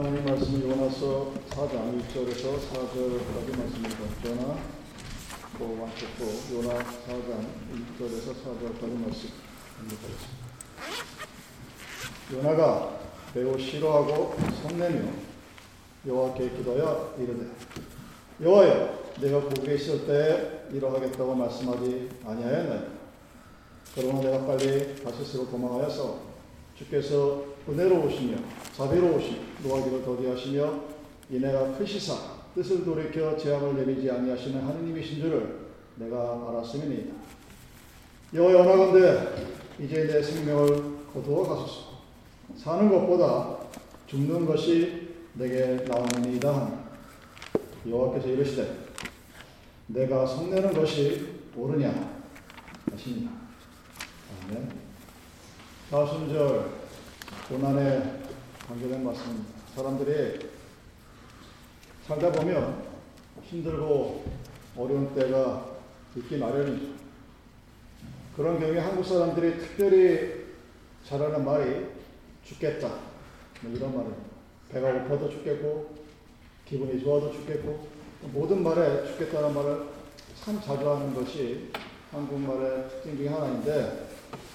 하나님 말씀은 요나서 4장 1절에서 4절까지 말씀입니다. 요나 또 완쳤고 요나 4장 1절에서 4절까지 말씀입니다. 요나가 매우 싫어하고 성내며 여호와께 기도하여 이르되 여호와여 내가 고국에 있을 때 이러하겠다고 말씀하지 아니하였나요? 그러나 내가 빨리 다시스로 도망하여서 주께서 은혜로우시며 자비로우시며 노하기를 더디하시며 이내가 크시사 뜻을 돌이켜 재앙을 내리지 아니하시는 하느님이신 줄을 내가 알았음이니이다. 여호와 원하건대 이제 내 생명을 거두어 가소서. 사는 것보다 죽는 것이 내게 나오니이다. 여호와께서 이르시되 내가 성내는 것이 옳으냐 하십니다. 아멘. 사순절 고난에 관계된 말씀입니다. 사람들이 살다 보면 힘들고 어려운 때가 있기 마련이죠. 그런 경우에 한국 사람들이 특별히 잘하는 말이 죽겠다. 뭐 이런 말입니다. 배가 고파도 죽겠고, 기분이 좋아도 죽겠고, 모든 말에 죽겠다는 말을 참 자주 하는 것이 한국말의 특징 중에 하나인데,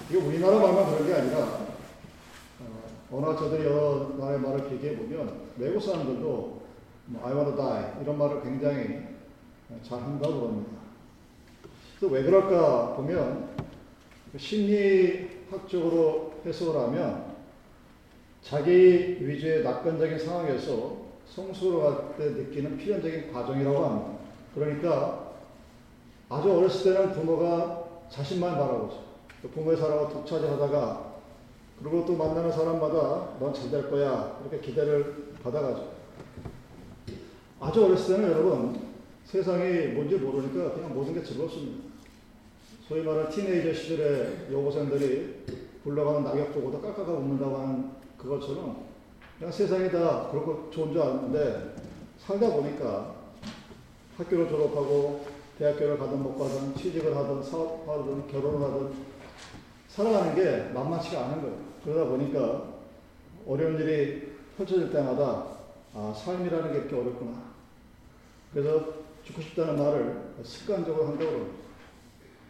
이게 우리나라 말만 그런 게 아니라 저들이 여러 나라의 말을 비교해 보면 외국 사람들도 뭐 I want to die 이런 말을 굉장히 잘 한다고 그럽니다. 또왜 그럴까 보면 심리학적으로 해석을 하면 자기 위주의 낙관적인 상황에서 성수로 갈 때 느끼는 필연적인 과정이라고 합니다. 그러니까 아주 어렸을 때는 부모가 자신만 바라보죠. 부모의 사랑을 독차지하다가 그리고 또 만나는 사람마다 넌 잘 될 거야 이렇게 기대를 받아가죠. 아주 어렸을 때는 여러분 세상이 뭔지 모르니까 그냥 모든 게 즐겁습니다. 소위 말하는 티네이저 시절에 여고생들이 굴러가는 낙엽 보고도 깎아가 웃는다고 하는 그것처럼 그냥 세상이 다 그렇고 좋은 줄 아는데 살다 보니까 학교를 졸업하고 대학교를 가든 못 가든 취직을 하든 사업하든 결혼을 하든 살아가는 게 만만치가 않은 거예요. 그러다 보니까 어려운 일이 펼쳐질 때마다 아, 삶이라는 게 이렇게 어렵구나. 그래서 죽고 싶다는 말을 습관적으로 한다고 그럽니다.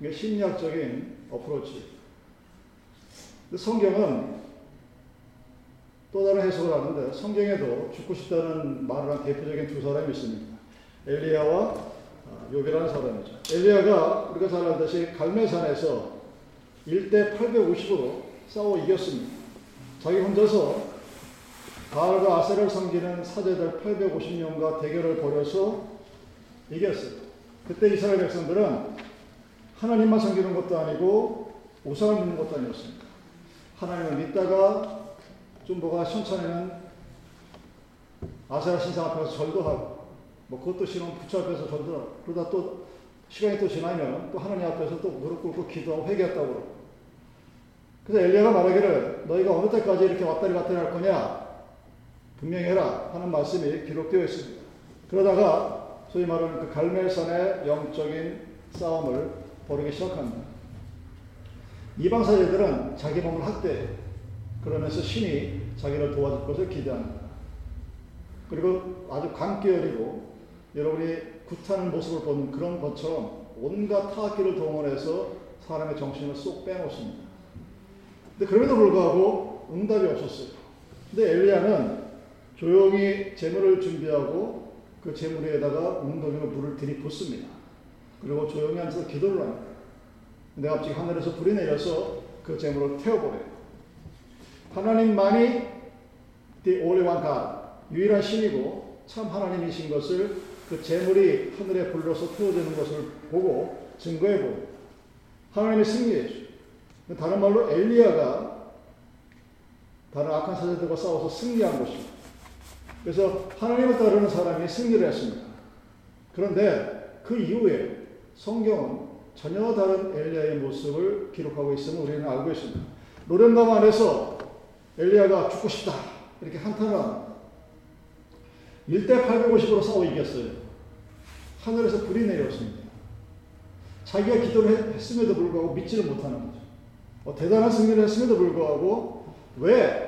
이게 심리학적인 어프로치. 성경은 또 다른 해석을 하는데 성경에도 죽고 싶다는 말을 한 대표적인 두 사람이 있습니다. 엘리야와 요비라는 사람이죠. 엘리야가 우리가 잘 알듯이 갈매산에서 1대 850으로 싸워 이겼습니다. 자기 혼자서 바알과 아세를 섬기는 사제들 850명과 대결을 벌여서 이겼어요. 그때 이스라엘 백성들은 하나님만 섬기는 것도 아니고 우상을 믿는 것도 아니었습니다. 하나님을 믿다가 좀 뭐가 시원찮으면 아세라 신상 앞에서 절도 하고 뭐 그것도 싫으면 부처 앞에서 절도 하고 그러다 또 시간이 또 지나면 또 하나님 앞에서 또 무릎 꿇고 기도하고 회개했다고 그러고 그래서 엘리야가 말하기를 너희가 어느 때까지 이렇게 왔다리 갔다리 할 거냐 분명히 해라 하는 말씀이 기록되어 있습니다. 그러다가 소위 말하는 그 갈멜산의 영적인 싸움을 벌이기 시작합니다. 이방 사제들은 자기 몸을 학대 그러면서 신이 자기를 도와줄 것을 기대합니다. 그리고 아주 강기열이고 여러분이 굿하는 모습을 보는 그런 것처럼 온갖 타악기를 동원해서 사람의 정신을 쏙 빼놓습니다. 근데 그럼에도 불구하고 응답이 없었어요. 근데 엘리야는 조용히 재물을 준비하고 그 재물 위에다가 웅덩이로 물을 들이붓습니다. 그리고 조용히 앉아서 기도를 합니다. 근데 갑자기 하늘에서 불이 내려서 그 재물을 태워버려요. 하나님만이 the only one God, 유일한 신이고 참 하나님이신 것을 그 재물이 하늘에 불러서 태워지는 것을 보고 증거해 보고 하나님이 승리해 주 다른 말로 엘리야가 다른 악한 사제들과 싸워서 승리한 것입니다. 그래서 하나님을 따르는 사람이 승리를 했습니다. 그런데 그 이후에 성경은 전혀 다른 엘리야의 모습을 기록하고 있음을 우리는 알고 있습니다. 노련담 안에서 엘리야가 죽고 싶다 이렇게 한탄을 1대 850으로 싸워 이겼어요. 하늘에서 불이 내렸습니다. 자기가 기도를 했음에도 불구하고 믿지를 못하는 거죠. 어, 대단한 승리를 했음에도 불구하고 왜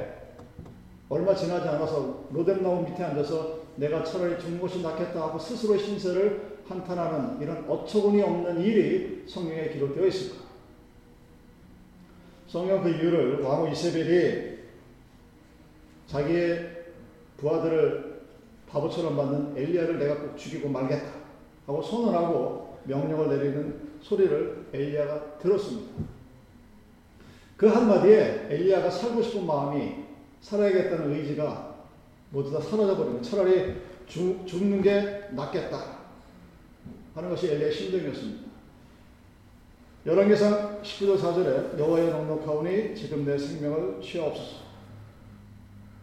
얼마 지나지 않아서 로뎀나무 밑에 앉아서 내가 차라리 죽는 것이 낫겠다 하고 스스로 신세를 한탄하는 이런 어처구니 없는 일이 성경에 기록되어 있습니다. 성경 그 이유를 왕후 이세벨이 자기의 부하들을 바보처럼 받는 엘리야를 내가 꼭 죽이고 말겠다 하고 선언하고 명령을 내리는 소리를 엘리야가 들었습니다. 그 한마디에 엘리야가 살고 싶은 마음이 살아야겠다는 의지가 모두 다 사라져 버리고 차라리 죽, 죽는 게 낫겠다 하는 것이 엘리야의 심정이었습니다. 열왕기상 19절 4절에 여호와의 넉넉하오니 지금 내 생명을 취하옵소서.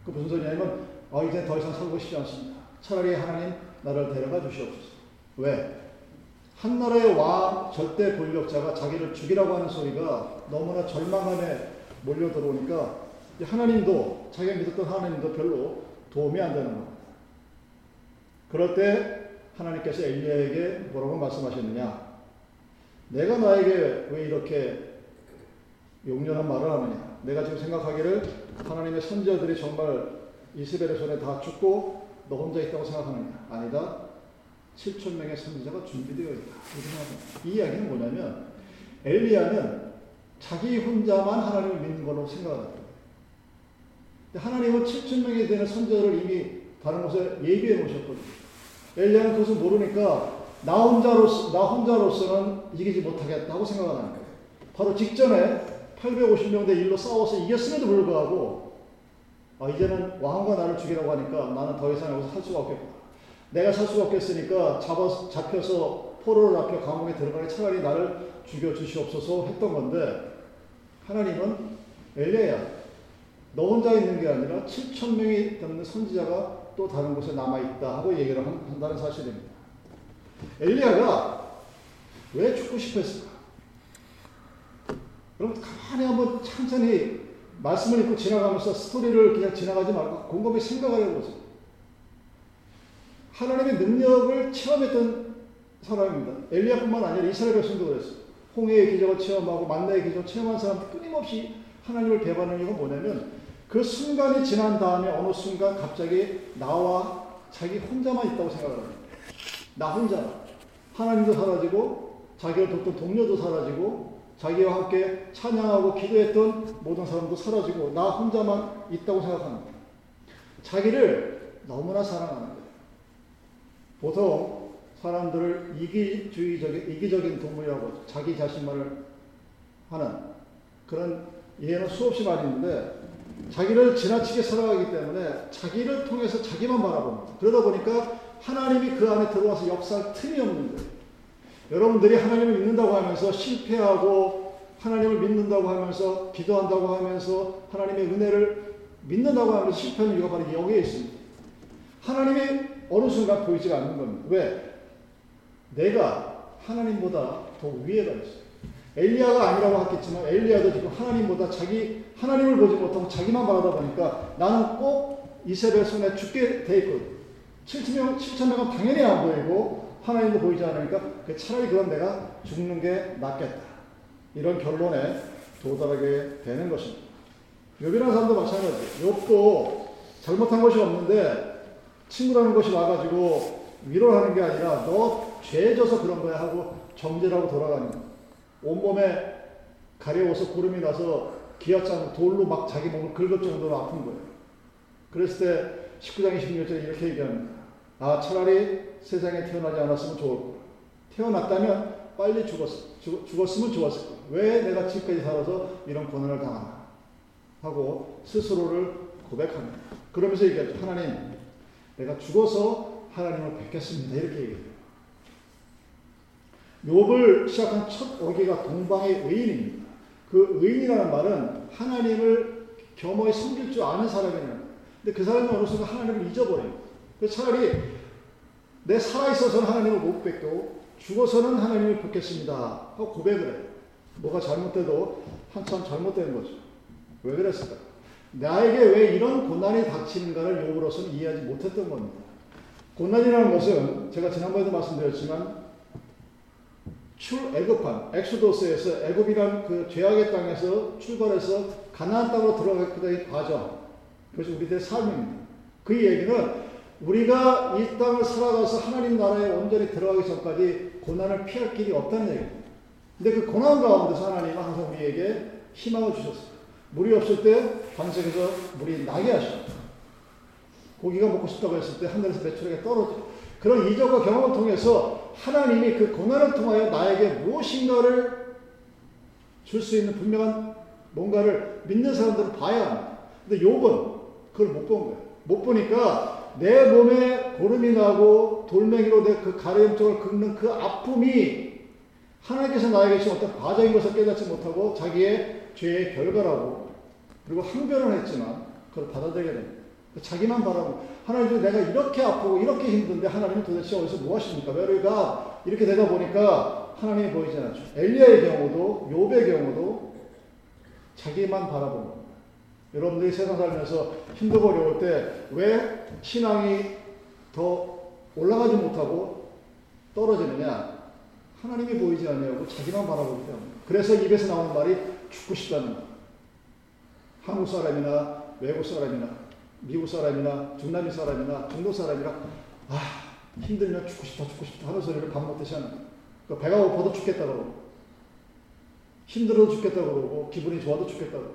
그 무슨 소리냐면 아 이제 더 이상 살고 싶지 않습니다. 차라리 하나님 나를 데려가 주시옵소서. 왜? 한 나라의 왕 절대 권력자가 자기를 죽이라고 하는 소리가 너무나 절망감에 몰려 들어오니까 하나님도 자기가 믿었던 하나님도 별로 도움이 안 되는 겁니다. 그럴 때 하나님께서 엘리야에게 뭐라고 말씀하셨느냐? 내가 나에게 왜 이렇게 용연한 말을 하느냐? 내가 지금 생각하기를 하나님의 선지자들이 정말 이스벨의 손에 다 죽고 너 혼자 있다고 생각하느냐? 아니다. 7천 명의 선지자가 준비되어 있다. 이 이야기는 뭐냐면 엘리야는 자기 혼자만 하나님을 믿는 걸로 생각하다. 하나님은 7천 명이 되는 선지자를 이미 다른 곳에 예비해 놓으셨거든요. 엘리야는 그것을 모르니까 나 혼자로서 나 혼자로서는 이기지 못하겠다고 생각하는 거예요. 바로 직전에 850명 대 1로 싸워서 이겼음에도 불구하고 아, 이제는 왕과 나를 죽이라고 하니까 나는 더 이상 여기서 살 수가 없겠구나. 내가 살 수가 없겠으니까 잡아, 잡혀서 포로를 잡혀 감옥에 들어가니 차라리 나를 죽여 주시옵소서 했던 건데 하나님은 엘리야 너 혼자 있는 게 아니라 7천 명이 넘는 선지자가 또 다른 곳에 남아 있다 하고 얘기를 한다는 사실입니다. 엘리야가 왜 죽고 싶었을까? 여러분 가만히 한번 천천히 말씀을 읽고 지나가면서 스토리를 그냥 지나가지 말고 곰곰이 생각을 해보세요. 하나님의 능력을 체험했던 사람입니다. 엘리야뿐만 아니라 이스라엘 백성도 그랬어요. 홍해의 기적을 체험하고 만나의 기적을 체험한 사람 끊임없이 하나님을 배반하는 이유가 뭐냐면 그 순간이 지난 다음에 어느 순간 갑자기 나와 자기 혼자만 있다고 생각을 합니다. 나 혼자. 하나님도 사라지고 자기를 돕던 동료도 사라지고 자기와 함께 찬양하고 기도했던 모든 사람도 사라지고 나 혼자만 있다고 생각합니다. 자기를 너무나 사랑하는 거예요. 보통 사람들을 이기주의적인, 이기적인 동물이라고 자기 자신만을 하는 그런 예는 수없이 많이 있는데 자기를 지나치게 살아가기 때문에 자기를 통해서 자기만 바라봅니다. 그러다 보니까 하나님이 그 안에 들어와서 역사할 틈이 없는 거예요. 여러분들이 하나님을 믿는다고 하면서 실패하고 하나님을 믿는다고 하면서 기도한다고 하면서 하나님의 은혜를 믿는다고 하면서 실패하는 이유가 바로 여기에 있습니다. 하나님이 어느 순간 보이지가 않는 겁니다. 왜? 내가 하나님보다 더 위에가 있어요. 엘리야가 아니라고 했겠지만 엘리야도 지금 하나님보다 자기 하나님을 보지 못하고 자기만 바라다 보니까 나는 꼭 이세벨 손에 죽게 돼 있거든. 7천 7천 명은 당연히 안 보이고 하나님도 보이지 않으니까 그 차라리 그럼 내가 죽는 게 낫겠다. 이런 결론에 도달하게 되는 것입니다. 욥이라는 사람도 마찬가지예요. 욥도 잘못한 것이 없는데 친구라는 것이 와가지고 위로를 하는 게 아니라 너 죄 져서 그런 거야 하고 정죄라고 돌아가는. 온몸에 가려워서 구름이 나서 기아장 돌로 막 자기 몸을 긁을 정도로 아픈 거예요. 그랬을 때 19장 26절에 이렇게 얘기합니다. 아, 차라리 세상에 태어나지 않았으면 좋을 거야. 태어났다면 빨리 죽었, 죽, 었 으면 좋았을 거야. 왜 내가 지금까지 살아서 이런 고난을 당하나? 하고 스스로를 고백합니다. 그러면서 얘기하죠. 하나님, 내가 죽어서 하나님을 뵙겠습니다. 이렇게 얘기해요. 욥을 시작한 첫 어기가 동방의 의인입니다. 그 의인이라는 말은 하나님을 겸허히 섬길 줄 아는 사람이라는 근데 그 사람이 어느 순간 하나님을 잊어버려요. 차라리 내 살아있어서는 하나님을 못 뵙고 죽어서는 하나님을 뵙겠습니다. 하고 고백을 해요. 뭐가 잘못돼도 한참 잘못된 거죠. 왜 그랬을까? 나에게 왜 이런 고난이 닥치는가를 욥으로서는 이해하지 못했던 겁니다. 고난이라는 것은 제가 지난번에도 말씀드렸지만 출애굽한 엑소도스에서 애굽이란 그 죄악의 땅에서 출발해서 가나안 땅으로 들어가게 된 과정. 그것이 우리들의 삶입니다. 그 얘기는 우리가 이 땅을 살아가서 하나님 나라에 온전히 들어가기 전까지 고난을 피할 길이 없다는 얘기입니다. 근데 그 고난 가운데서 하나님은 항상 우리에게 희망을 주셨어요. 물이 없을 때 반석에서 물이 나게 하셨다. 고기가 먹고 싶다고 했을 때 하늘에서 매출액이 떨어져. 그런 이적과 경험을 통해서 하나님이 그 고난을 통하여 나에게 무엇인가를 줄 수 있는 분명한 뭔가를 믿는 사람들은 봐야 합니다. 근데 욥은 그걸 못 본 거예요. 못 보니까 내 몸에 고름이 나고 돌멩이로 내 그 가려움 쪽을 긁는 그 아픔이 하나님께서 나에게 주신 어떤 과정인 것을 깨닫지 못하고 자기의 죄의 결과라고 그리고 항변을 했지만 그걸 받아들이게 됩니다. 자기만 바라고 하나님 내가 이렇게 아프고 이렇게 힘든데 하나님은 도대체 어디서 뭐 하십니까? 왜 우리가 이렇게 되다 보니까 하나님이 보이지 않죠. 엘리야의 경우도 욥의 경우도 자기만 바라보는. 여러분들이 세상 살면서 힘들고 어려울 때 왜 신앙이 더 올라가지 못하고 떨어지느냐? 하나님이 보이지 않냐고 자기만 바라보기 때문에. 그래서 입에서 나오는 말이 죽고 싶다는 거. 한국 사람이나 외국 사람이나 미국 사람이나 중남미 사람이나 중도 사람이나 아 힘들면 죽고 싶다 죽고 싶다 하는 소리를 밥 먹듯이 하는 거예요. 그 배가 고파도 죽겠다 그러고 힘들어도 죽겠다 그러고 기분이 좋아도 죽겠다 그러고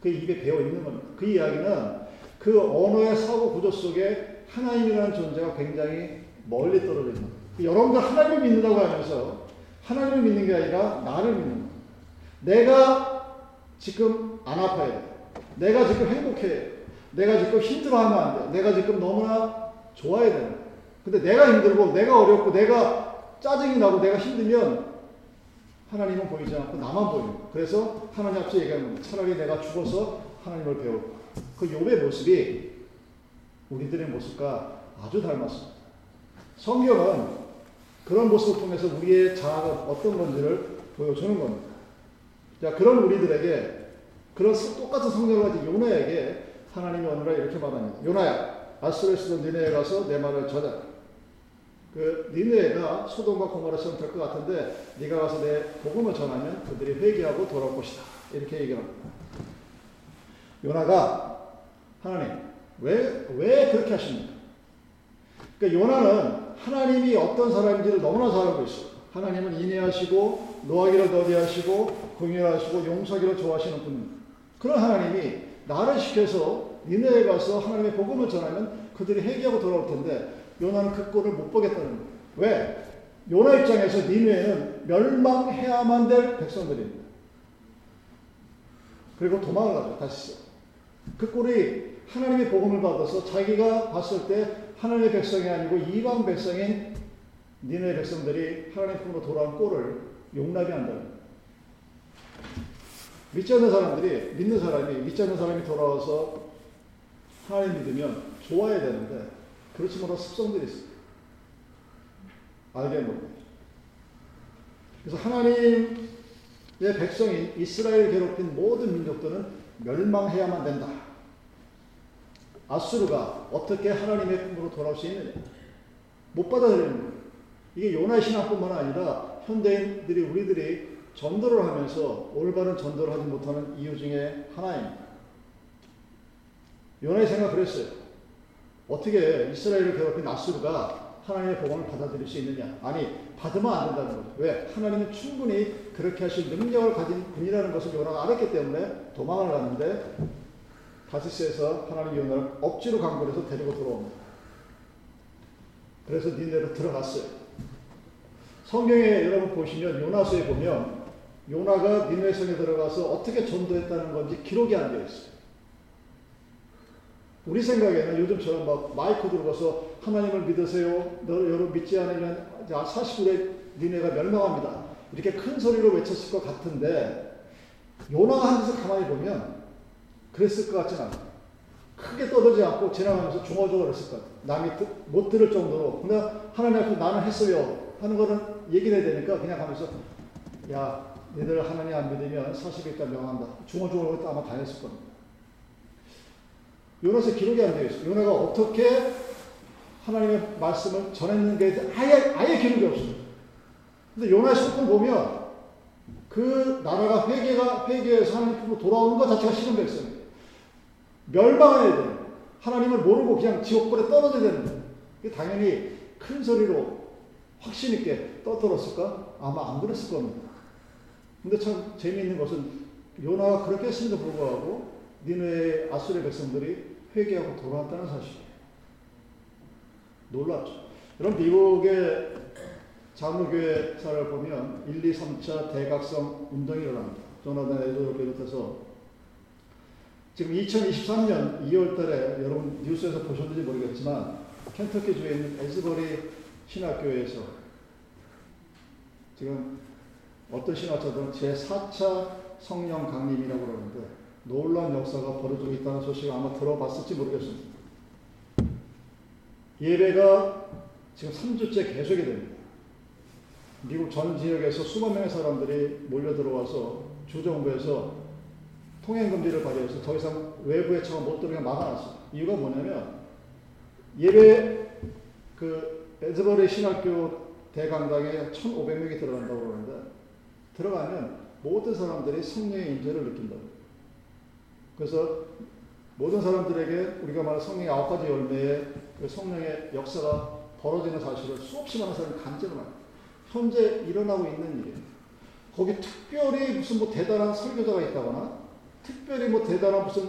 그 입에 배어 있는 겁니다. 그 이야기는 그 언어의 사고 구조 속에 하나님이라는 존재가 굉장히 멀리 떨어져 있는 거예요. 여러분들 하나님을 믿는다고 하면서 하나님을 믿는 게 아니라 나를 믿는 거예요. 내가 지금 안 아파야 돼. 내가 지금 행복해. 내가 지금 힘들어하면 안 돼. 내가 지금 너무나 좋아야 돼. 근데 내가 힘들고, 내가 어렵고, 내가 짜증이 나고, 내가 힘들면 하나님은 보이지 않고 나만 거예요. 그래서 하나님 앞서 얘기하는 겁니다. 차라리 내가 죽어서 하나님을 배울까. 그 욥의 모습이 우리들의 모습과 아주 닮았습니다. 성경은 그런 모습을 통해서 우리의 자아가 어떤 건지를 보여주는 겁니다. 자, 그런 우리들에게 그런 똑같은 성경을 가진 요나에게 하나님이 오늘날 이렇게 말합니다. 요나야, 아스레스도 니네에 가서 내 말을 전하. 그 니네가 소돔과 고모라처럼 될 것 같은데 네가 가서 내 복음을 전하면 그들이 회개하고 돌아올 것이다. 이렇게 얘기를 합니다. 요나가 하나님 왜 왜 그렇게 하십니까? 그러니까 요나는 하나님이 어떤 사람인지를 너무나 잘 알고 있어요. 하나님은 인내하시고 노하기를 더디하시고 공유하시고 용서하기를 좋아하시는 분. 그런 하나님이 나를 시켜서 니네에 가서 하나님의 복음을 전하면 그들이 회개하고 돌아올 텐데 요나는 그 꼴을 못 보겠다는 거예요. 왜? 요나 입장에서 니네는 멸망해야만 될 백성들입니다. 그리고 도망을 가죠. 다시. 그 꼴이 하나님의 복음을 받아서 자기가 봤을 때 하나님의 백성이 아니고 이방 백성인 니네 백성들이 하나님 품으로 돌아온 꼴을 용납이 안 된다. 믿지 않는 사람들이, 믿는 사람이, 믿지 않는 사람이 돌아와서 하나님 믿으면 좋아야 되는데, 그렇지 못한 습성들이 있어요. 알게 모르 그래서 하나님의 백성인 이스라엘 괴롭힌 모든 민족들은 멸망해야만 된다. 아수르가 어떻게 하나님의 품으로 돌아올 수 있느냐? 못 받아들이는 거예요. 이게 요나의 신앙뿐만 아니라 현대인들이 우리들이 전도를 하면서 올바른 전도를 하지 못하는 이유 중에 하나입니다. 요나의 생각 그랬어요. 어떻게 이스라엘을 괴롭힌 아수르가 하나님의 복음을 받아들일 수 있느냐? 아니, 받으면 안 된다는 거죠. 왜? 하나님은 충분히 그렇게 하실 능력을 가진 분이라는 것을 요나가 알았기 때문에 도망을 갔는데 다시스에서 하나님 요나를 억지로 강권해서 데리고 들어옵니다. 그래서 니네로 들어갔어요. 성경에 여러분 보시면 요나서에 보면 요나가 니네 성에 들어가서 어떻게 전도했다는 건지 기록이 안 되어 있어요. 우리 생각에는 요즘처럼 막 마이크 들어가서 하나님을 믿으세요. 너 여러분 믿지 않으면 40일에 니네가 멸망합니다. 이렇게 큰 소리로 외쳤을 것 같은데 요나가 한 데서 가만히 보면 그랬을 것 같지는 않아요. 크게 떠들지 않고 지나가면서 중어중어 그랬을 것 같아요. 남이 못 들을 정도로. 근데 하나님 앞에 나는 했어요. 하는 거는 얘기를 해야 되니까 그냥 가면서 야, 너희들 하나님 안 믿으면 40일간 명한다. 중어중어로 아마 다 했을 겁니다. 요나서 기록이 안 되어 있어요. 요나가 어떻게 하나님의 말씀을 전했는게 아예, 아예 기록이 없습니다. 근데 요나의 소품 보면 그 나라가 회개가, 회개해서 하나님 품으로 돌아오는 것 자체가 백성이에요. 멸망해야 거예요. 하나님을 모르고 그냥 지옥불에 떨어져야 되는 거예요. 당연히 큰 소리로 확신 있게 떠들었을까? 아마 안 그랬을 겁니다. 근데 참 재미있는 것은 요나가 그렇게 했음에도 불구하고 니누의 아수르 백성들이 회개하고 돌아왔다는 사실이에요. 놀랍죠. 여러 미국의 장로교회사를 보면 1, 2, 3차 대각성 운동이 일어납니다. 조나단 에드를 비롯해서 지금 2023년 2월 달에 여러분 뉴스에서 보셨는지 모르겠지만 켄터키 주에 있는 에즈버리 신학교에서 지금 어떤 신학자들은 제4차 성령 강림이라고 그러는데 놀라운 역사가 벌어지고 있다는 소식을 아마 들어봤을지 모르겠습니다. 예배가 지금 3주째 계속이 됩니다. 미국 전 지역에서 수만 명의 사람들이 몰려 들어와서 주정부에서 통행금지를 발휘해서 더 이상 외부의 차가 못 들어오게 막아놨어요. 이유가 뭐냐면 예배 그 에즈버리 신학교 대강당에 1,500명이 들어간다고 그러는데 들어가면 모든 사람들이 성령의 임재를 느낀다고. 그래서 모든 사람들에게 우리가 말하는 성령의 아홉 가지 열매의 그 성령의 역사가 벌어지는 사실을 수없이 많은 사람이 간증을 합니다. 현재 일어나고 있는 일이에요. 거기 특별히 무슨 뭐 대단한 설교자가 있다거나 특별히 뭐 대단한 무슨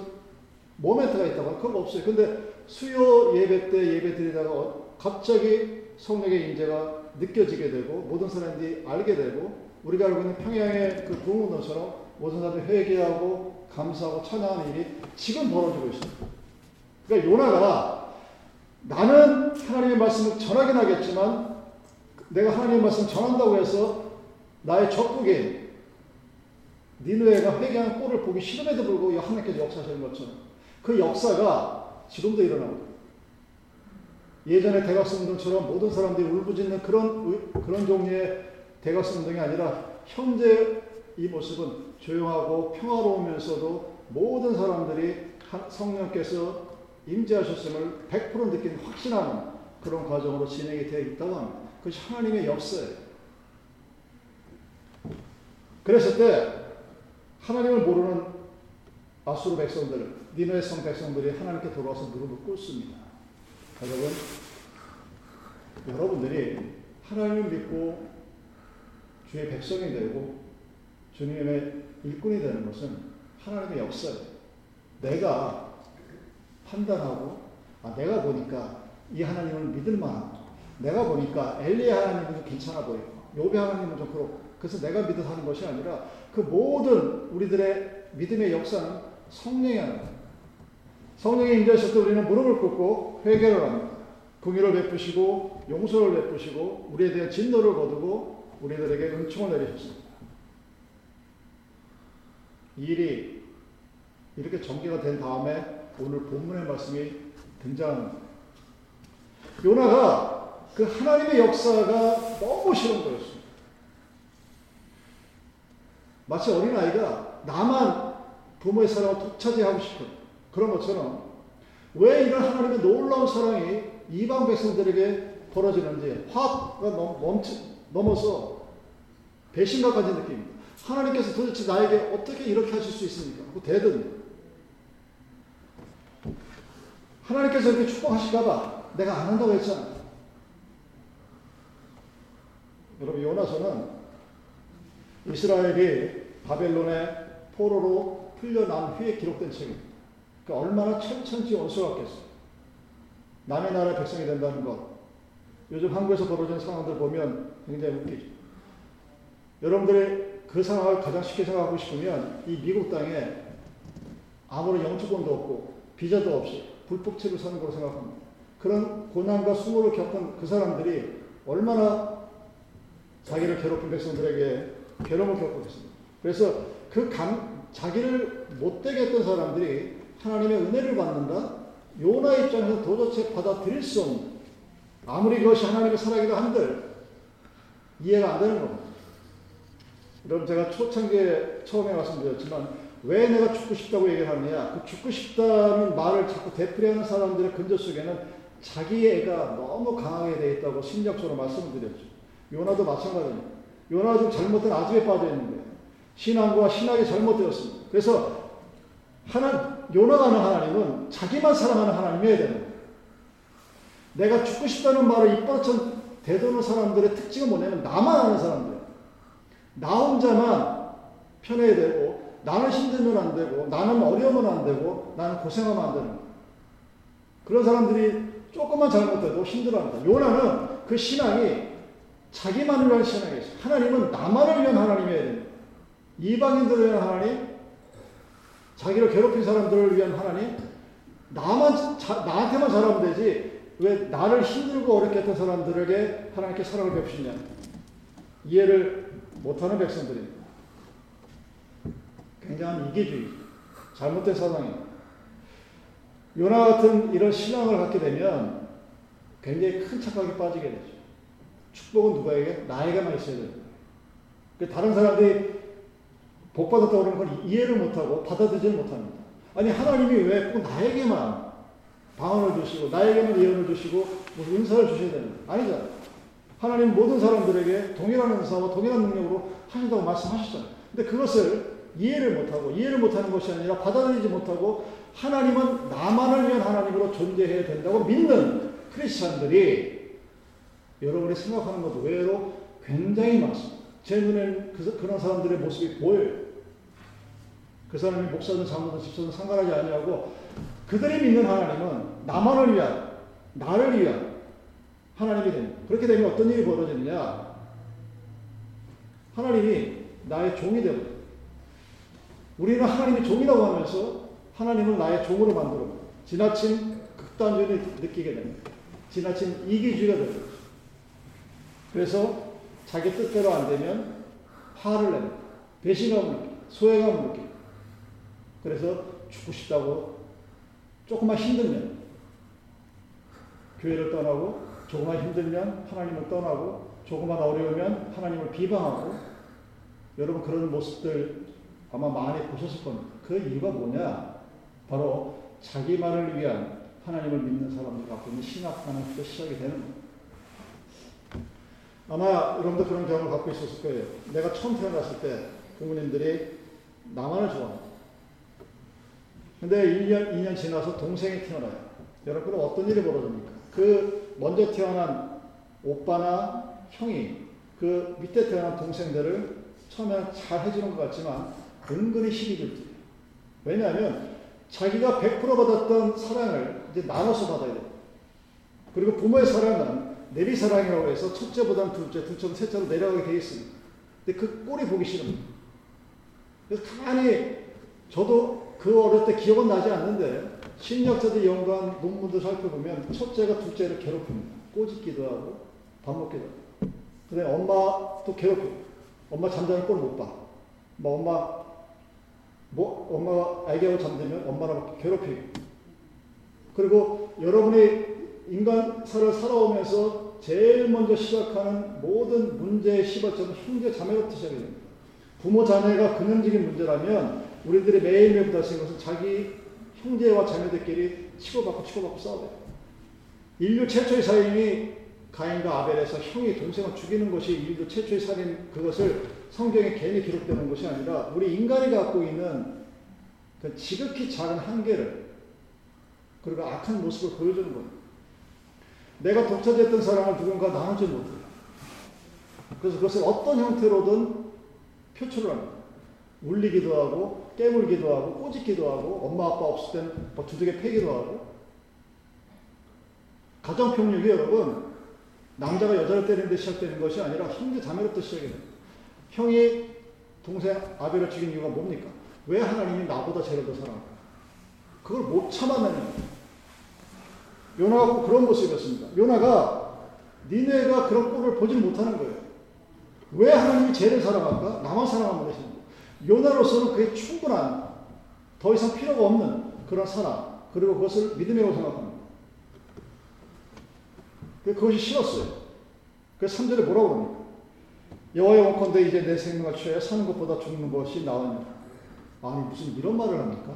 모멘트가 있다거나 그건 없어요. 근데 수요 예배 때 예배 드리다가 어, 갑자기 성령의 임재가 느껴지게 되고 모든 사람들이 알게 되고 우리가 알고 있는 평양의 그 부흥운동처럼 모든 사람들이 회개하고 감사하고 찬양하는 일이 지금 벌어지고 있습니다. 그러니까 요나가 나는 하나님의 말씀을 전하긴 하겠지만 내가 하나님의 말씀 전한다고 해서 나의 적국인 니누에가 회개한 꼴을 보기 싫음에도 불구하고 하나님께서 역사하시는 것처럼 그 역사가 지금도 일어나고 예전의 대각선 운동처럼 모든 사람들이 울부짖는 그런 그런 종류의 대각선 운동이 아니라 현재 이 모습은 조용하고 평화로우면서도 모든 사람들이 성령께서 임재하셨음을 100% 느끼는 확신하는 그런 과정으로 진행이 되어 있다고 합니다. 그것이 하나님의 역사예요. 그랬을 때 하나님을 모르는 아수르 백성들, 니네의 성 백성들이 하나님께 돌아와서 무릎을 꿇습니다. 여러분, 여러분들이 하나님을 믿고 주의 백성이 되고 주님의 일꾼이 되는 것은 하나님의 역사예요. 내가 판단하고 아, 내가 보니까 이 하나님을 믿을 만한 내가 보니까 엘리야 하나님은 괜찮아 보이고 요배 하나님은 좀 그렇고 그래서 내가 믿어 하는 것이 아니라 그 모든 우리들의 믿음의 역사는 성령이 하는 거예요. 성령이 임재하실 때 우리는 무릎을 꿇고 회개를 합니다. 긍휼을 베푸시고 용서를 베푸시고 우리에 대한 진노를 거두고 우리들에게 은총을 내리셨습니다. 이 일이 이렇게 전개가 된 다음에 오늘 본문의 말씀이 등장합니다. 요나가 그 하나님의 역사가 너무 싫은 거였습니다. 마치 어린아이가 나만 부모의 사랑을 독차지하고 싶은 그런 것처럼 왜 이런 하나님의 놀라운 사랑이 이방 백성들에게 벌어지는지 화가 멈추, 넘어서 배신감까지 느낍니다. 하나님께서 도대체 나에게 어떻게 이렇게 하실 수 있습니까? 그 대든 하나님께서 이렇게 축복하실까봐 내가 안 한다고 했잖아. 여러분 요나서는 이스라엘이 바벨론의 포로로 풀려난 후에 기록된 책입니다. 그러니까 얼마나 천천지 원수같겠어요. 남의 나라 백성이 된다는 것. 요즘 한국에서 벌어지는 상황들 보면 굉장히 웃기죠. 여러분들이 그 상황을 가장 쉽게 생각하고 싶으면 이 미국 땅에 아무런 영주권도 없고 비자도 없이 불법체로 사는 거로 생각합니다. 그런 고난과 수모를 겪은 그 사람들이 얼마나 자기를 괴롭힌 백성들에게 괴로움을 겪었습니다. 그래서 그 감, 자기를 못되게 했던 사람들이 하나님의 은혜를 받는다? 요나 입장에서 도저히 받아들일 수 없는 아무리 그것이 하나님의 사랑이라 한들 이해가 안 되는 겁니다. 여러분 제가 초창기에 처음에 말씀드렸지만 왜 내가 죽고 싶다고 얘기를 하느냐 그 죽고 싶다는 말을 자꾸 되풀이하는 사람들의 근저 속에는 자기 애가 너무 강하게 되어 있다고 심리학적으로 말씀을 드렸죠. 요나도 마찬가지입니다. 요나가 좀 잘못된 아집에 빠져 있는 거예요. 신앙과 신학이 잘못되었습니다. 그래서 하나 요나가 하는 하나님은 자기만 사랑하는 하나님이어야 거예요. 내가 죽고 싶다는 말을 입버릇 대도는 사람들의 특징은 뭐냐면 나만 아는 사람들. 나 혼자만 편해야 되고 나는 힘들면 안 되고 나는 어려우면 안 되고 나는 고생하면 안 되는. 그런 사람들이 조금만 잘못해도 힘들어합니다. 요나는 그 신앙이 자기만을 위한 신앙이 있어요. 하나님은 나만을 위한 하나님이어야 됩니다. 이방인들을 위한 하나님, 자기를 괴롭힌 사람들을 위한 하나님, 나만, 자, 나한테만 잘하면 되지, 왜 나를 힘들고 어렵게 했던 사람들에게 하나님께 사랑을 베푸시냐. 이해를 못하는 백성들입니다. 굉장한 이기주의, 잘못된 사상입니다. 요나 같은 이런 신앙을 갖게 되면 굉장히 큰 착각에 빠지게 되죠. 축복은 누구에게? 나에게만 있어야 됩니다. 그 다른 사람들이 복 받았다고 그러는 걸 이해를 못하고 받아들이지 못합니다. 아니, 하나님이 왜 꼭 나에게만 방언을 주시고, 나에게만 예언을 주시고, 무슨 은사를 주셔야 되는 아니잖아요. 하나님 모든 사람들에게 동일한 은사와 동일한 능력으로 하신다고 말씀하셨잖아요. 근데 그것을 이해를 못하고, 이해를 못하는 것이 아니라 받아들이지 못하고, 하나님은 나만을 위한 하나님으로 존재해야 된다고 믿는 크리스찬들이 여러분이 생각하는 것도 외로 굉장히 많습니다. 제 눈에는 그, 그런 사람들의 모습이 보여요. 그 사람이 목사든 장로든 집사든 상관하지 아니하고 그들이 믿는 하나님은 나만을 위한 나를 위한 하나님이 됩니다. 그렇게 되면 어떤 일이 벌어지느냐? 하나님이 나의 종이 되고 우리는 하나님이 종이라고 하면서 하나님을 나의 종으로 만들어 지나친 극단주의를 느끼게 됩니다. 지나친 이기주의가 되는 거죠. 그래서 자기 뜻대로 안 되면 화를 냅니다. 배신감을 느끼고 소외감을 느끼고 그래서 죽고 싶다고 조금만 힘들면 교회를 떠나고 조금만 힘들면 하나님을 떠나고 조금만 어려우면 하나님을 비방하고 여러분 그런 모습들 아마 많이 보셨을 겁니다. 그 이유가 뭐냐? 바로 자기만을 위한 하나님을 믿는 사람들 갖고 있는 신학하나부터 시작이 되는 겁니다. 아마 여러분도 그런 경험을 갖고 있었을 거예요. 내가 처음 태어났을 때 부모님들이 나만을 좋아합니다. 근데 1년, 2년 지나서 동생이 태어나요. 여러분, 그럼 어떤 일이 벌어집니까? 그 먼저 태어난 오빠나 형이 그 밑에 태어난 동생들을 처음에는 잘 해주는 것 같지만 은근히 시기 질투 왜냐하면 자기가 100% 받았던 사랑을 이제 나눠서 받아야 돼요. 그리고 부모의 사랑은 내리사랑이라고 해서 첫째보다는 둘째, 둘째보다 셋째로 내려가게 되어 있습니다. 근데 그 꼴이 보기 싫습니다. 그래서 가만히 저도 그 어릴 때 기억은 나지 않는데 심리학자들 연구한 논문도 살펴보면 첫째가 둘째를 괴롭힙니다. 꼬집기도 하고 밥 먹기도 하고. 그 다음에 엄마도 괴롭히고 엄마 잠자는 꼴 못 봐. 뭐 엄마 뭐 엄마가 아기하고 잠들면 엄마랑 괴롭히고 그리고 여러분이 인간사를 살아오면서 제일 먼저 시작하는 모든 문제의 시발점은 형제 자매로부터 시작이 됩니다. 부모 자매가 근원적인 문제라면 우리들이 매일매일 부딪히는 것은 자기 형제와 자매들끼리 치고받고 치고받고 싸워요. 인류 최초의 살인이 가인과 아벨에서 형이 동생을 죽이는 것이 인류 최초의 살인 그것을 성경에 괜히 기록되는 것이 아니라 우리 인간이 갖고 있는 그 지극히 작은 한계를 그리고 악한 모습을 보여주는 겁니다. 내가 독차지했던 사랑을 누군가 나누지 못해요. 그래서 그것을 어떤 형태로든 표출을 합니다. 울리기도 하고, 깨물기도 하고, 꼬집기도 하고, 엄마 아빠 없을 땐뭐 두둑에 패기도 하고. 가정폭력이 여러분, 남자가 여자를 때리는데 시작되는 것이 아니라 형제 자매로부터 시작이 됩니다. 형이 동생 아벨을 죽인 이유가 뭡니까? 왜 하나님이 나보다 쟤를 더 사랑할까? 그걸 못 참아내는 요나가 그런 모습이었습니다. 요나가 니네가 그런 꼴을 보지 못하는 거예요. 왜 하나님이 쟤를 사랑할까? 나만 사랑하면 되시는 요. 요나로서는 그게 충분한 더 이상 필요가 없는 그런 사랑 그리고 그것을 믿음이라고 생각합니다. 그것이 싫었어요. 그래서 3절에 뭐라고 그럽니까? 여호와의 원컨대 이제 내 생명을 취하여 사는 것보다 죽는 것이 나으니 아니 무슨 이런 말을 합니까?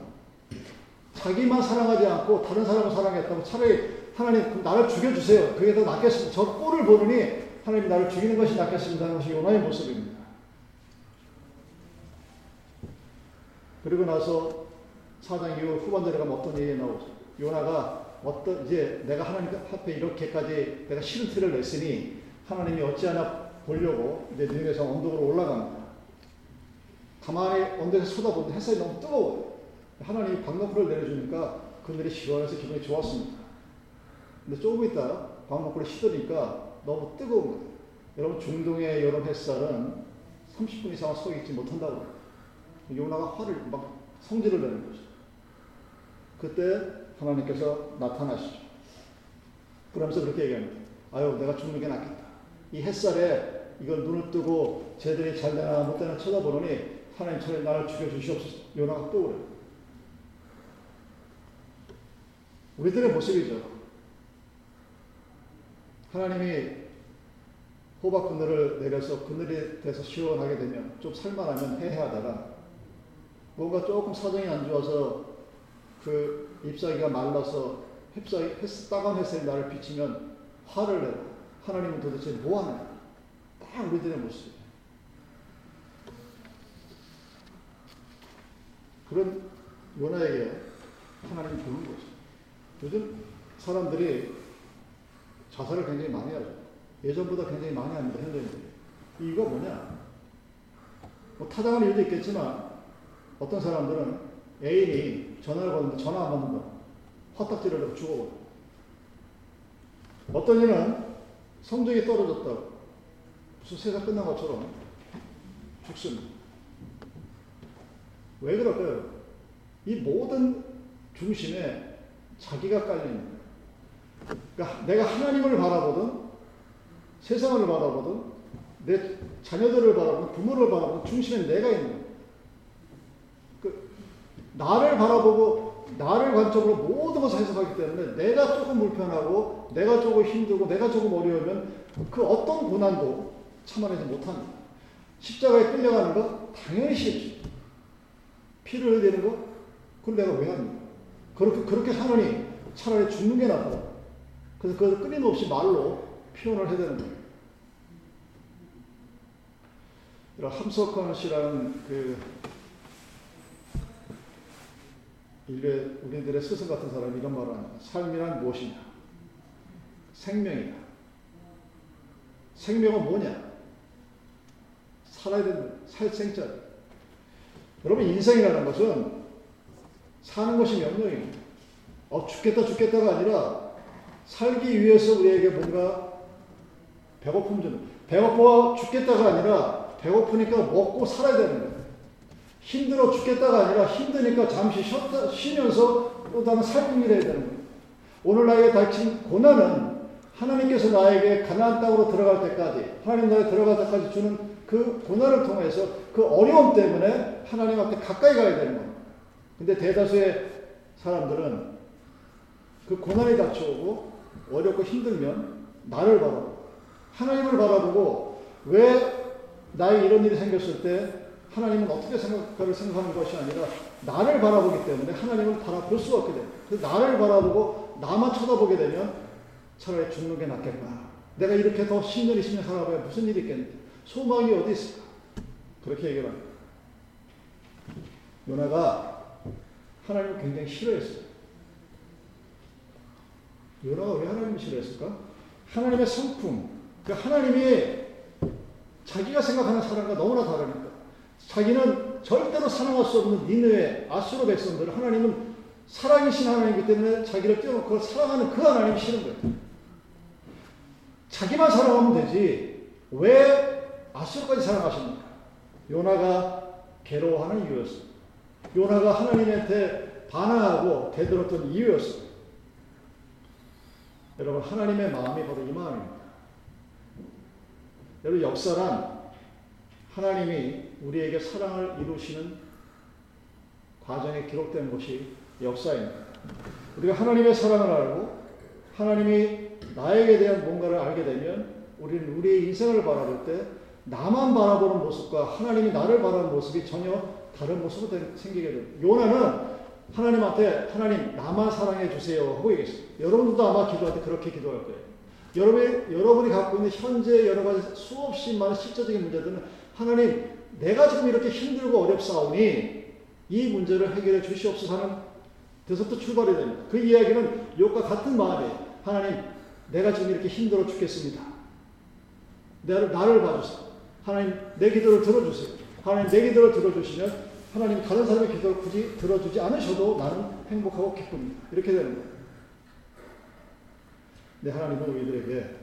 자기만 사랑하지 않고 다른 사람을 사랑했다고 차라리 하나님 나를 죽여주세요. 그게 더 낫겠습니다. 저 꼴을 보느니 하나님 나를 죽이는 것이 낫겠습니다 하는 것이 요나의 모습입니다. 그리고 나서 4장 이후 후반절에 가면 어떤 얘기 나오죠. 요나가 어떤 이제 내가 하나님 앞에 이렇게까지 내가 싫은 티를 냈으니 하나님이 어찌하나 보려고 이제 니네에서 언덕으로 올라갑니다. 가만히 언덕에서 쳐다보는데 햇살이 너무 뜨거워요. 하나님이 방광불을 내려주니까 그들이 시원해서 기분이 좋았습니다. 근데 조금 있다 방광불을 씻으니까 너무 뜨거운 거예요. 여러분 중동의 여름 햇살은 30분 이상 서 있지 못한다고 요 나가 화를 막 성질을 내는 거죠. 그때 하나님께서 나타나시죠. 그러면서 그렇게 얘기합니다. 아유, 내가 죽는 게 낫겠다. 이 햇살에 이걸 눈을 뜨고 쟤들이 잘 되나 못 되나 쳐다보더니 하나님 차라리 나를 죽여주시옵소서. 요나가 또 그래. 우리들의 모습이죠. 하나님이 호박 그늘을 내려서 그늘이 돼서 시원하게 되면 좀 살만하면 해해하다가 뭔가 조금 사정이 안 좋아서 그 잎사귀가 말라서 햇사귀, 햇, 따가운 햇살이 나를 비치면 화를 내고 하나님은 도대체 뭐 하냐? 딱 우리들의 모습이에요. 그런 요나에게 하나님이 보는 거죠. 요즘 사람들이 자살을 굉장히 많이 하죠. 예전보다 굉장히 많이 합니다, 현대인들이. 이유가 뭐냐? 뭐 타당한 이유도 있겠지만, 어떤 사람들은 애인이 전화를 받는데 전화 안 받는다. 화딱지를 내고 죽어버려. 어떤 이는 성적이 떨어졌다고. 무슨 세상 끝난 것처럼 죽습니다. 왜 그럴까요? 이 모든 중심에 자기가 깔리는. 그러니까 내가 하나님을 바라보든 세상을 바라보든 내 자녀들을 바라보든 부모를 바라보든 중심에 내가 있는 나를 바라보고 나를 관점으로 모든 것을 해석하기 때문에 내가 조금 불편하고 내가 조금 힘들고 내가 조금 어려우면 그 어떤 고난도 참아내지 못합니다. 십자가에 끌려가는 거 당연히 싫죠. 피를 흘리는 거 그걸 내가 왜 합니까? 그렇게 그렇게 하느니 차라리 죽는 게 낫다. 그래서 그걸 끊임없이 말로 표현을 해야 되는 거예요. 이런 함석헌 씨라는 그 인류 우리들의 스승 같은 사람이 이런 말을 합니다. 삶이란 무엇이냐? 생명이다. 생명은 뭐냐? 살아야 되는 살 생자. 여러분 인생이라는 것은 사는 것이 명령입니다. 어 죽겠다 죽겠다가 아니라 살기 위해서 우리에게 뭔가 배고픔 좀 배고파 죽겠다가 아니라 배고프니까 먹고 살아야 되는 거예요. 힘들어 죽겠다가 아니라 힘드니까 잠시 쉬었다, 쉬면서 또 다른 살림을 해야 되는 거예요. 오늘 나에게 닥친 고난은 하나님께서 나에게 가나안 땅으로 들어갈 때까지 하나님 나라에 들어갈 때까지 주는 그 고난을 통해서 그 어려움 때문에 하나님 앞에 가까이 가야 되는 거예요. 근데 대다수의 사람들은 그 고난이 닥쳐오고 어렵고 힘들면 나를 바라보고 하나님을 바라보고 왜 나에 이런 일이 생겼을 때 하나님은 어떻게 생각을 생각하는 것이 아니라 나를 바라보기 때문에 하나님을 바라볼 수가 없게 됩니다. 그래서 나를 바라보고 나만 쳐다보게 되면 차라리 죽는 게 낫겠다. 내가 이렇게 더 10년, 20년 살아봐야 무슨 일이 있겠는데 소망이 어디 있을까? 그렇게 얘기를 합니다. 요나가 하나님을 굉장히 싫어했어요. 요나가 왜 하나님을 싫어했을까? 하나님의 성품, 그 하나님이 자기가 생각하는 사람과 너무나 다르니까. 자기는 절대로 사랑할 수 없는 니느의 아수르 백성들을 하나님은 사랑이신 하나님이기 때문에 자기를 떼어놓고 사랑하는 그 하나님이 싫은 거예요. 자기만 사랑하면 되지. 왜 아수르까지 사랑하십니까? 요나가 괴로워하는 이유였습니다. 요나가 하나님한테 반항하고 대들었던 이유였습니다. 여러분, 하나님의 마음이 바로 이 마음입니다. 여러분, 역사란 하나님이 우리에게 사랑을 이루시는 과정에 기록된 것이 역사입니다. 우리가 하나님의 사랑을 알고 하나님이 나에게 대한 뭔가를 알게 되면 우리는 우리의 인생을 바라볼 때 나만 바라보는 모습과 하나님이 나를 바라보는 모습이 전혀 다른 모습으로 생기게 됩니다. 요나는 하나님한테 하나님 나만 사랑해 주세요 하고 얘기했어요. 여러분들도 아마 기도할 때 그렇게 기도할 거예요. 여러분이, 여러분이 갖고 있는 현재 여러 가지 수없이 많은 실제적인 문제들은 하나님 내가 지금 이렇게 힘들고 어렵사오니 이 문제를 해결해 주시옵소서 하는 데서부터 출발이 됩니다. 그 이야기는 욕과 같은 마음이에요. 하나님, 내가 지금 이렇게 힘들어 죽겠습니다. 나를, 나를 봐주세요. 하나님, 내 기도를 들어주세요. 하나님, 내 기도를 들어주시면 하나님 다른 사람의 기도를 굳이 들어주지 않으셔도 나는 행복하고 기쁩니다. 이렇게 되는 거예요. 네, 하나님은 우리들에게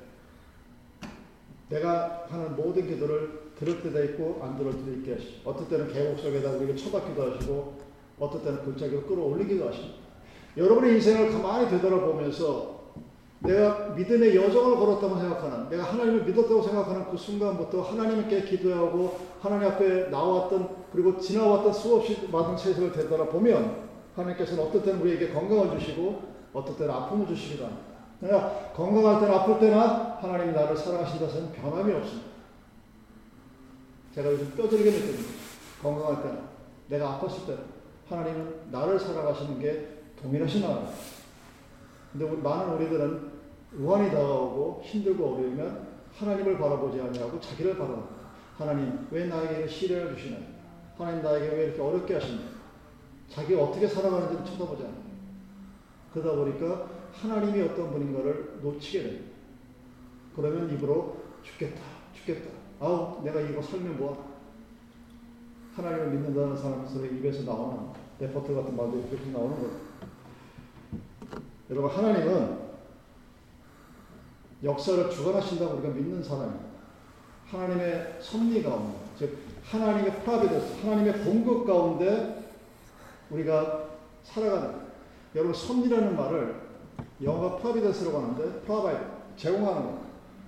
내가 하는 모든 기도를 들을 때도 있고 안 들을 때도 있게 하시고 어떨 때는 계곡 속에다 우리를 처박기도 하시고 어떨 때는 골짜기로 끌어올리기도 하십니다. 여러분의 인생을 가만히 되돌아보면서 내가 믿음의 여정을 걸었다고 생각하는 내가 하나님을 믿었다고 생각하는 그 순간부터 하나님께 기도하고 하나님 앞에 나왔던 그리고 지나왔던 수없이 많은 세상을 되돌아보면 하나님께서는 어떨 때는 우리에게 건강을 주시고 어떨 때는 아픔을 주시기도 합니다. 내가 건강할 때나 아플 때나 하나님이 나를 사랑하신다 해서는 변함이 없습니다. 제가 요즘 뼈저리게 느낍니다. 건강할 때나 내가 아팠을 때나 하나님은 나를 사랑하시는 게 동일하신 하나님. 근데 우리, 많은 우리들은 우환이 다가오고 힘들고 어려우면 하나님을 바라보지 아니하고 자기를 바라봅니다. 하나님 왜 나에게 시련을 주시나요? 하나님 나에게 왜 이렇게 어렵게 하시나요? 자기가 어떻게 살아가는지를 쳐다보지 않아요. 그러다 보니까 하나님이 어떤 분인가를 놓치게 됩니다. 그러면 입으로 죽겠다, 죽겠다. 아우, 내가 이거 살면 뭐하나. 하나님을 믿는다는 사람으로서 입에서 나오는 레포트 같은 말도 이렇게 나오는 거예요. 여러분, 하나님은 역사를 주관하신다고 우리가 믿는 사람입니다. 하나님의 섭리 가운데, 즉, 하나님의 providence, 하나님의 공급 가운데 우리가 살아가는 여러분, 섭리라는 말을 영어가 providence라고 하는데, provide, 제공하는 거.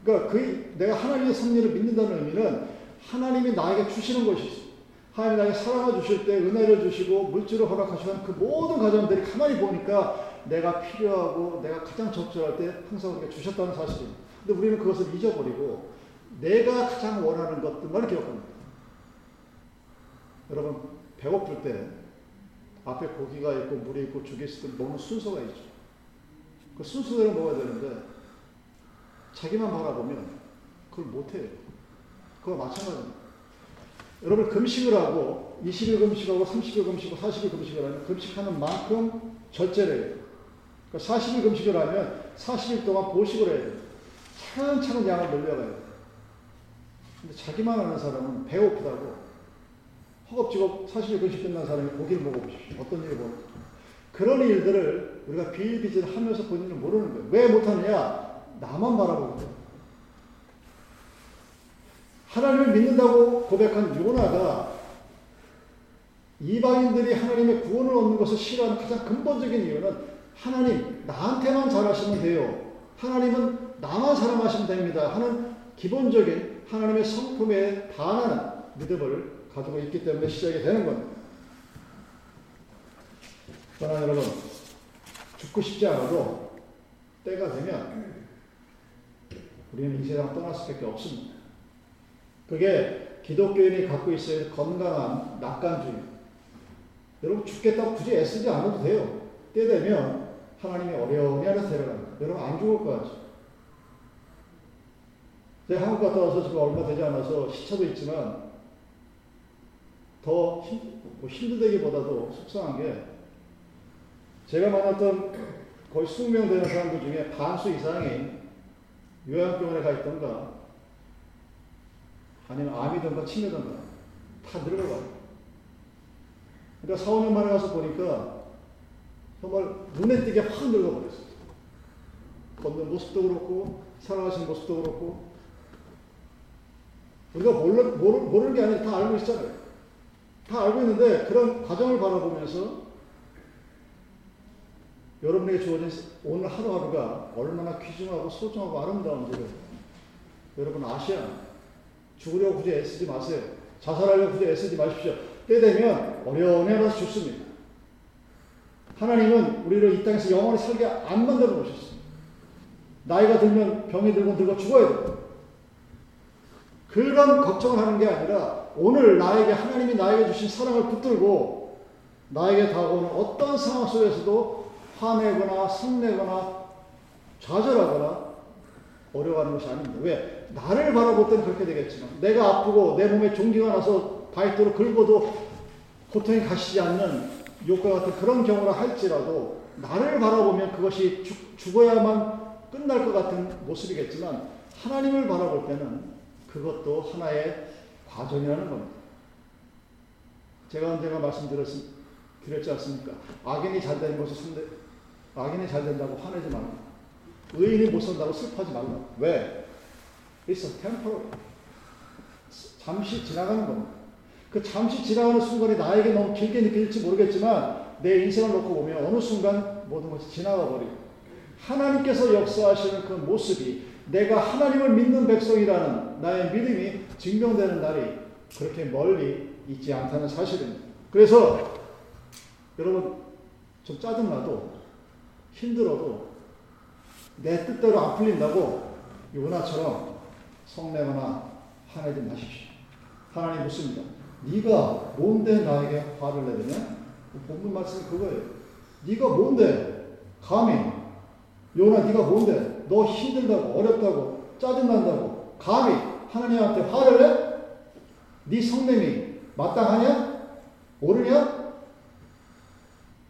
그러니까 그, 내가 하나님의 섭리를 믿는다는 의미는 하나님이 나에게 주시는 것이 있어. 하나님이 나에게 사랑을 주실 때 은혜를 주시고 물질을 허락하시는 그 모든 가정들이 가만히 보니까 내가 필요하고 내가 가장 적절할 때 항상 우리가 주셨다는 사실입니다. 근데 우리는 그것을 잊어버리고 내가 가장 원하는 것들만 기억합니다. 여러분 배고플 때 앞에 고기가 있고 물이 있고 죽이 있을 때 먹는 순서가 있죠. 그 순서대로 먹어야 되는데 자기만 바라보면 그걸 못해요. 그거 마찬가지입니다. 여러분 금식을 하고 20일 금식하고 30일 금식하고 40일 금식을 하면 금식하는 만큼 절제를 해요. 그러니까 40일 금식을 하면 40일 동안 보식을 해야 돼요. 차근차근 양을 늘려가야 돼요. 근데 자기만 아는 사람은 배고프다고 허겁지겁 40일 금식 끝난 사람이 고기를 먹어보십시오. 어떤 일이 벌어요? 그런 일들을 우리가 비일비재를 하면서 본인은 모르는 거예요. 왜 못하느냐? 나만 바라보거든. 하나님을 믿는다고 고백한 요나가 이방인들이 하나님의 구원을 얻는 것을 싫어하는 가장 근본적인 이유는 하나님, 나한테만 잘하시면 돼요. 하나님은 나만 사랑하시면 됩니다. 하는 기본적인 하나님의 성품에 반하는 믿음을 가지고 있기 때문에 시작이 되는 겁니다. 그러나 여러분, 죽고 싶지 않아도 때가 되면 우리는 이 세상 떠날 수밖에 없습니다. 그게 기독교인이 갖고 있어야 할 건강한 낙관주의. 여러분 죽겠다고 굳이 애쓰지 않아도 돼요. 때 되면 하나님이 어려움이 하나 데려갑니다. 여러분 안 죽을 것 같죠? 제가 한국 갔다 와서 지금 얼마 되지 않아서 시차도 있지만 더 힘, 뭐 힘들다기보다도 속상한 게 제가 만났던 거의 20명 되는 사람들 중에 반수 이상이 요양병원에 가 있던가 아니면 암이든가 치매든가 다 늙어가요. 그러니까 4, 5년 만에 가서 보니까 정말 눈에 띄게 확 늙어버렸어요. 걷는 모습도 그렇고 살아가시는 모습도 그렇고 우리가 모르, 모르, 모르는 게 아니라 다 알고 있잖아요. 다 알고 있는데 그런 과정을 바라보면서 여러분에게 주어진 오늘 하루하루가 얼마나 귀중하고 소중하고 아름다운지를 여러분 합니다. 죽으려고 굳이 애쓰지 마세요. 자살하려고 굳이 애쓰지 마십시오. 때 되면 어려운 애라서 죽습니다. 하나님은 우리를 이 땅에서 영원히 살게 안 만들어 놓으셨습니다. 나이가 들면 병이 들고 늙어 죽어야 돼요. 그런 걱정을 하는 게 아니라 오늘 나에게 하나님이 나에게 주신 사랑을 붙들고 나에게 다가오는 어떤 상황 속에서도 화내거나 성내거나 좌절하거나 어려워하는 것이 아닙니다. 왜? 나를 바라볼 때는 그렇게 되겠지만 내가 아프고 내 몸에 종기가 나서 바이트로 긁어도 고통이 가시지 않는 욕과 같은 그런 경우라 할지라도 나를 바라보면 그것이 죽, 죽어야만 끝날 것 같은 모습이겠지만 하나님을 바라볼 때는 그것도 하나의 과정이라는 겁니다. 제가 언젠가 말씀드렸, 드렸지 않습니까? 악인이 잘 되는 것을 상대, 악인이 잘 된다고 화내지 말라. 의인이 못 산다고 슬퍼하지 말라. 왜? It's temporal. 잠시 지나가는 겁니다. 그 잠시 지나가는 순간이 나에게 너무 길게 느껴질지 모르겠지만 내 인생을 놓고 보면 어느 순간 모든 것이 지나가 버리고 하나님께서 역사하시는 그 모습이 내가 하나님을 믿는 백성이라는 나의 믿음이 증명되는 날이 그렇게 멀리 있지 않다는 사실입니다. 그래서 여러분 좀 짜증나도 힘들어도 내 뜻대로 안 풀린다고 요나처럼 성내거나 화내지 마십시오. 하나님 묻습니다. 네가 뭔데 나에게 화를 내느냐? 본문 말씀이 그거예요. 네가 뭔데 감히 요나 네가 뭔데 너 힘들다고 어렵다고 짜증난다고 감히 하나님한테 화를 내? 네 성냄이 마땅하냐? 옳으냐?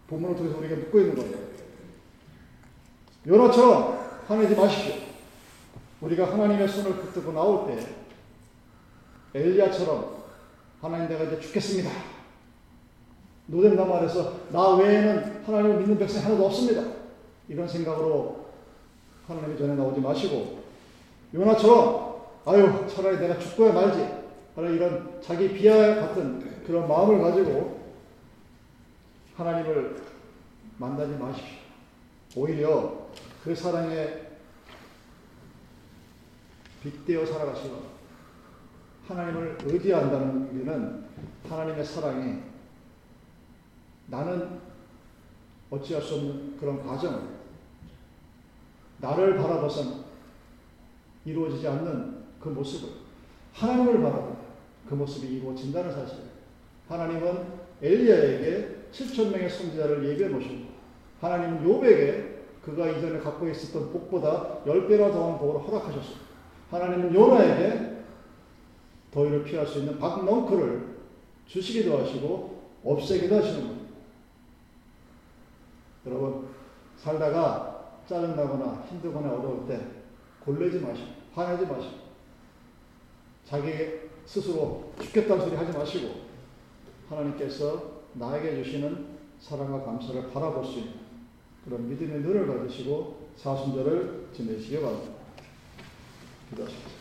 본문을 통해서 우리가 묻고 있는 거예요. 요나처럼 화내지 마십시오. 우리가 하나님의 손을 붙들고 나올 때 엘리야처럼 하나님 내가 이제 죽겠습니다. 노잼 나말에서 나 외에는 하나님을 믿는 백성이 하나도 없습니다. 이런 생각으로 하나님의 전에 나오지 마시고 요나처럼 아유 차라리 내가 죽고야 말지 하는 이런 자기 비하 같은 그런 마음을 가지고 하나님을 만나지 마십시오. 오히려 그 사랑에 빗대어 살아가시고 하나님을 의지한다는 의미는 하나님의 사랑이 나는 어찌할 수 없는 그런 과정을 나를 바라봐선 이루어지지 않는 그 모습을 하나님을 바라보 그 모습이 이루어진다는 사실. 하나님은 엘리야에게 7천 명의 선지자를 예비해 놓으시고 하나님은 요백에 그가 이전에 갖고 있었던 복보다 10배나 더한 복을 허락하셨습니다. 하나님은 요나에게 더위를 피할 수 있는 박넝크를 주시기도 하시고 없애기도 하시는 겁니다. 여러분 살다가 짜증나거나 힘들거나 어려울 때 골래지 마시고 화내지 마시고 자기 스스로 죽겠다는 소리 하지 마시고 하나님께서 나에게 주시는 사랑과 감사를 바라볼 수 있는 그런 믿음의 눈을 가지시고 사순절을 지내시기 바랍니다. 기도하십시오.